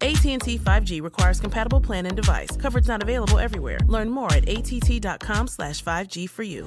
AT&T 5G requires compatible plan and device. Coverage not available everywhere. Learn more at att.com slash 5G for you.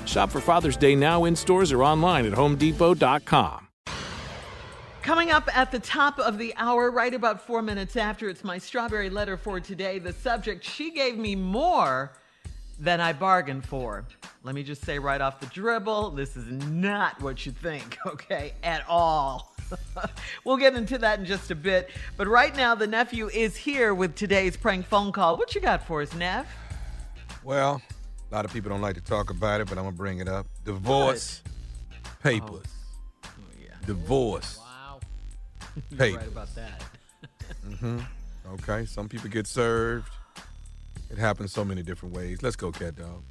Shop for Father's Day now in stores or online at homedepot.com. Coming up at the top of the hour, right about four minutes after, it's my strawberry letter for today. The subject, she gave me more than I bargained for. Let me just say right off the dribble, this is not what you think, okay, at all. we'll get into that in just a bit. But right now, the nephew is here with today's prank phone call. What you got for us, Nev? Well, a lot of people don't like to talk about it, but I'm gonna bring it up. Divorce papers. Divorce Wow. papers. right about that. mm-hmm. Okay. Some people get served. It happens so many different ways. Let's go, cat dog.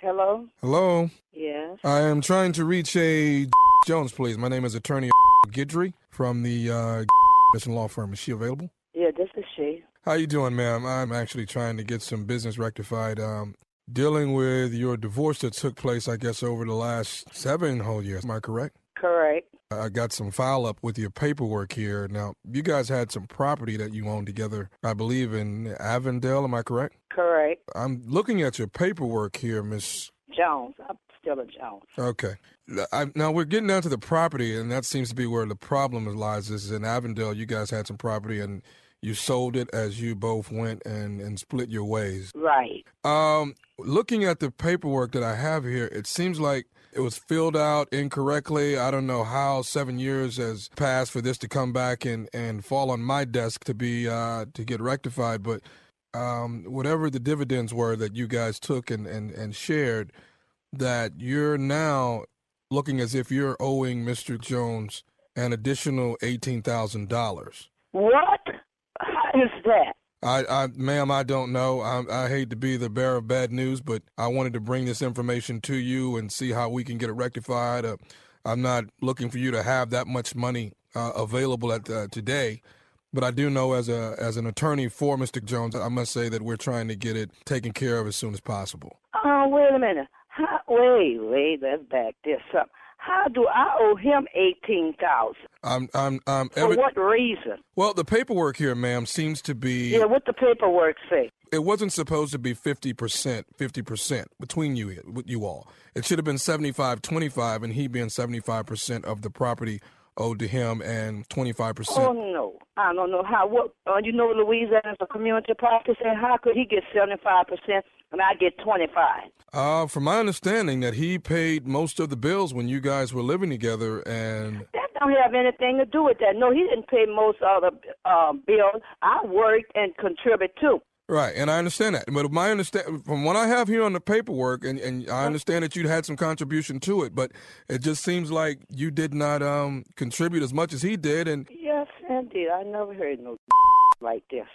Hello? Hello. Yes. I am trying to reach a Jones, please. My name is Attorney Gidry from the uh, mission law firm. Is she available? Yeah, this is she. How you doing, ma'am? I'm actually trying to get some business rectified. Um, dealing with your divorce that took place, I guess, over the last seven whole years. Am I correct? Correct. I got some file up with your paperwork here. Now, you guys had some property that you owned together, I believe, in Avondale. Am I correct? Correct. I'm looking at your paperwork here, Miss. Jones. I'm still a Jones. Okay. I, now we're getting down to the property, and that seems to be where the problem lies. This Is in Avondale. You guys had some property, and you sold it as you both went and and split your ways. Right. Um, looking at the paperwork that I have here, it seems like it was filled out incorrectly. I don't know how seven years has passed for this to come back and, and fall on my desk to be uh, to get rectified. But um, whatever the dividends were that you guys took and, and, and shared, that you're now looking as if you're owing Mr. Jones an additional eighteen thousand dollars. What? That? I, I, ma'am, I don't know. I, I hate to be the bearer of bad news, but I wanted to bring this information to you and see how we can get it rectified. Uh, I'm not looking for you to have that much money uh, available at uh, today, but I do know as a as an attorney for Mr. Jones, I must say that we're trying to get it taken care of as soon as possible. Oh, wait a minute. How, wait, wait, let's back this up. How do I owe him eighteen thousand? I'm, I'm, I'm. For what reason? well, the paperwork here, ma'am, seems to be. Yeah, what the paperwork say? It wasn't supposed to be fifty percent, fifty percent between you, you all. It should have been 75-25, and he being seventy-five percent of the property owed to him, and 25%. Oh, no, I don't know how. What? Uh, you know, Louisiana's a community property. Say, how could he get seventy five percent and I get twenty five? Uh, from my understanding, that he paid most of the bills when you guys were living together, and That don't have anything to do with that. No, he didn't pay most of the uh, bills. I worked and contributed too. Right, and I understand that. But my understand from what I have here on the paperwork, and, and I understand that you had some contribution to it, but it just seems like you did not um, contribute as much as he did. And Yes, indeed. I never heard no like this.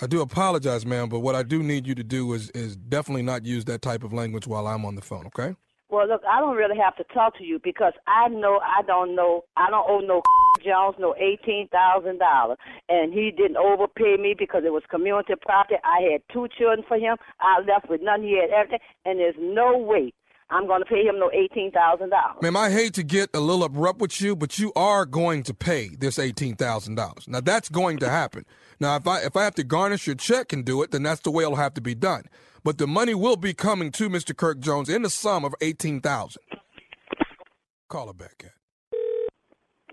I do apologize, ma'am, but what I do need you to do is is definitely not use that type of language while I'm on the phone. Okay? Well, look, I don't really have to talk to you because I know I don't know. I don't owe no Jones no eighteen thousand dollars, and he didn't overpay me because it was community property. I had two children for him. I left with none. He had everything, and there's no way I'm going to pay him no eighteen thousand dollars. Ma'am, I hate to get a little abrupt with you, but you are going to pay this eighteen thousand dollars. Now that's going to happen. Now, if I if I have to garnish your check and do it, then that's the way it'll have to be done. But the money will be coming to Mr. Kirk Jones in the sum of eighteen thousand. Call her back at.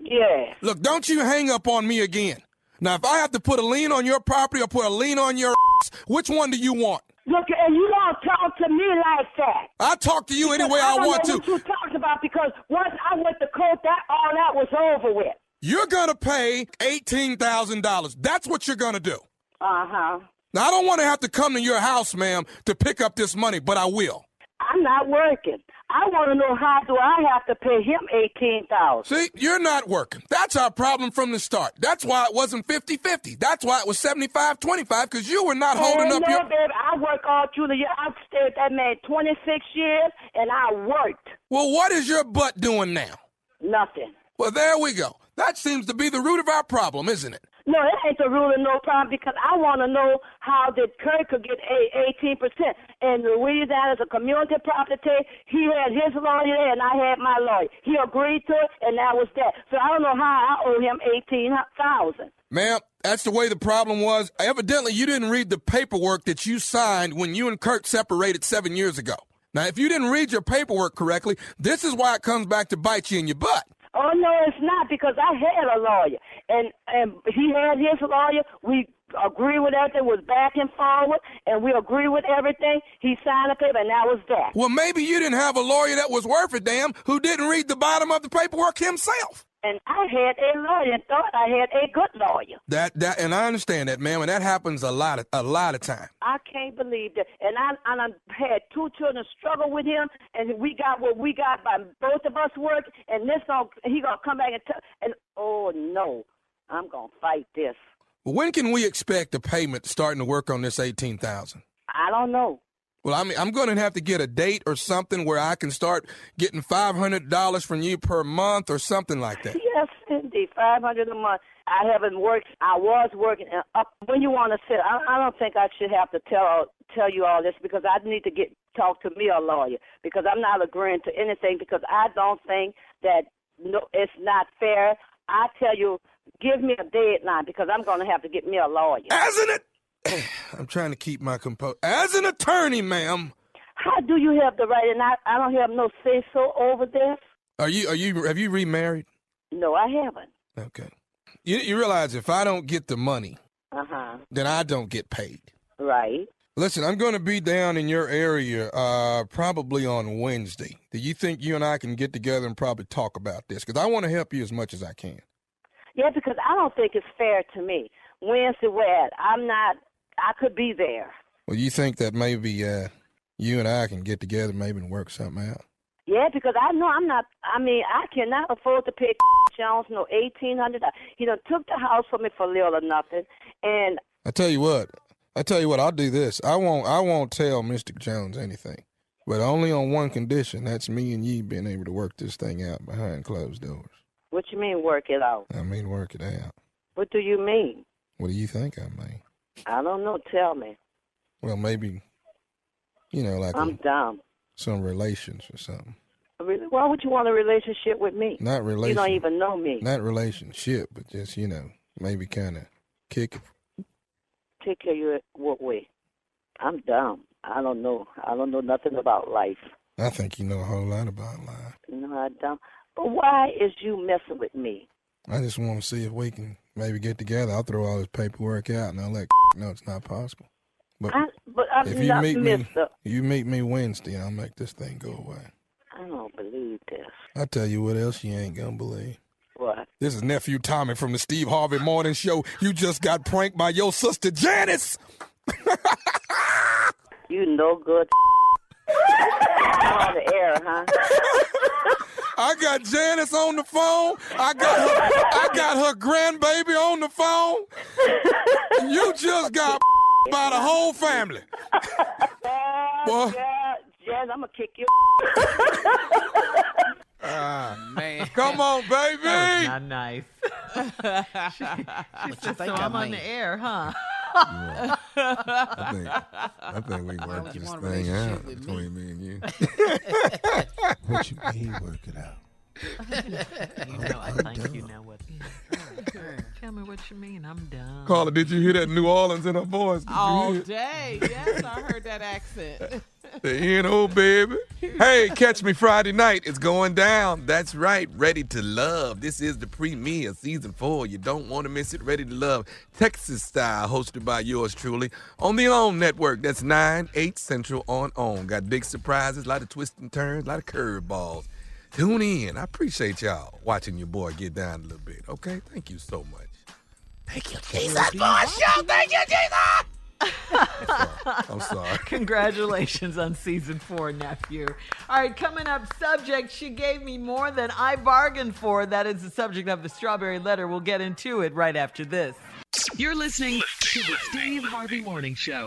Yeah. Look, don't you hang up on me again. Now, if I have to put a lien on your property or put a lien on your ass, which one do you want? Look, and you don't talk to me like that. I talk to you any way I don't want know to. What you talking about? Because once I went to court, that all that was over with. You're gonna pay eighteen thousand dollars. That's what you're gonna do. Uh huh. Now, I don't want to have to come to your house, ma'am, to pick up this money, but I will. I'm not working. I want to know how do I have to pay him eighteen thousand? See, you're not working. That's our problem from the start. That's why it wasn't 50-50. That's why it was 75-25, because you were not holding Hey, up no, your... baby, I work all through the year. I've stayed that man twenty six years, and I worked Well, what is your butt doing now? nothing. Well, there we go. That seems to be the root of our problem, isn't it? No, that ain't the rule of no problem because I want to know how did Kirk could get eighteen percent. And Louisiana is a community property. He had his lawyer and I had my lawyer. He agreed to it, and that was that. So I don't know how I owe him eighteen thousand. Ma'am, that's the way the problem was. Evidently, you didn't read the paperwork that you signed when you and Kurt separated seven years ago. Now, if you didn't read your paperwork correctly, this is why it comes back to bite you in your butt. Oh no, it's not because I had a lawyer, and and he had his lawyer. We agree with everything. Was back and forward, and we agree with everything. He signed a paper, and that was that. Well, maybe you didn't have a lawyer that was worth a damn who didn't read the bottom of the paperwork himself. And I had a lawyer and thought I had a good lawyer. That that, and I understand that, ma'am, and that happens a lot of a lot of time. I can't believe that. And I and I had two children struggle with him, and we got what we got by both of us work. And this song, he gonna come back and tell. And oh no, I'm gonna fight this. When can we expect a payment starting to work on this eighteen thousand? I don't know. Well, I mean, I'm going to have to get a date or something where I can start getting five hundred dollars from you per month or something like that. Yes, indeed, five hundred a month. I haven't worked. I was working. Up uh, when you want to sit, I, I don't think I should have to tell tell you all this because I need to get talk to me a lawyer because I'm not agreeing to anything because I don't think that no, it's not fair. I tell you, give me a deadline because I'm going to have to get me a lawyer. As an, I'm trying to keep my composure. As an attorney, ma'am. How do you have the right? And I, I don't have no say so over this. Are you are you have you remarried? No, I haven't. Okay. You you realize if I don't get the money, Uh huh. then I don't get paid. Right. Listen, I'm going to be down in your area uh, probably on Wednesday. Do you think you and I can get together and probably talk about this? Because I want to help you as much as I can. Yeah, because I don't think it's fair to me. Wednesday, where I'm not. I could be there. Well, you think that maybe uh, you and I can get together, maybe and work something out? Yeah, because I know I'm not. I mean, I cannot afford to pay Jones no eighteen hundred. He done took the house from me for little or nothing, and I tell you what. I tell you what. I'll do this. I won't. I won't tell Mister Jones anything, but only on one condition. That's me and you being able to work this thing out behind closed doors. what you mean work it out? I mean, work it out. What do you mean? What do you think I mean? I don't know. Tell me. Well, maybe, you know, like I'm a- dumb. some relations or something. Really? Why would you want a relationship with me? Not relationship. You don't even know me. Not relationship, but just you know, maybe kind of kick. Take care of you what way? I'm dumb. I don't know. I don't know nothing about life. I think you know a whole lot about life. You know, I don't. But why is you messing with me? I just want to see if we can maybe get together. I'll throw all this paperwork out and I'll let know it's not possible. But I, but I'm if you not meet me, Mister. you meet me Wednesday, I'll make this thing go away. I don't believe this. I tell you what else you ain't gonna believe. What? This is nephew Tommy from the Steve Harvey Morning Show. You just got pranked by your sister Janice. You no good. on the air, huh? I got Janice on the phone. I got her, I got her grandbaby on the phone. You just got by the whole family. Boy. Yeah, Jen, I'm gonna kick you. Ah, Man. come on, baby. That was baby. not nice. she What you said, so I I'm on the air, huh? I think I think we work this thing out between me? me and you. what you mean work it out? You know, I think you know what. Tell me what you mean. I'm done. Carla, did you hear that New Orleans in her voice? Did All day. Yes, I heard that accent. The N.O. baby. Hey, catch me Friday night. It's going down. That's right. Ready to Love. This is the premiere, season four. You don't want to miss it. Ready to Love, Texas style, hosted by yours truly on the OWN network. That's 9, 8 Central on OWN. Got big surprises, a lot of twists and turns, a lot of curveballs. Tune in. I appreciate y'all watching your boy get down a little bit. Okay? Thank you so much. Thank you, Jesus, for a show. Thank you, Jesus. I'm sorry. Congratulations on season four, nephew. All right, coming up, subject she gave me more than I bargained for. That is the subject of the strawberry letter. We'll get into it right after this. You're listening to the Steve Harvey Morning Show.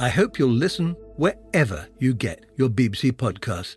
I hope you'll listen wherever you get your BBC podcasts.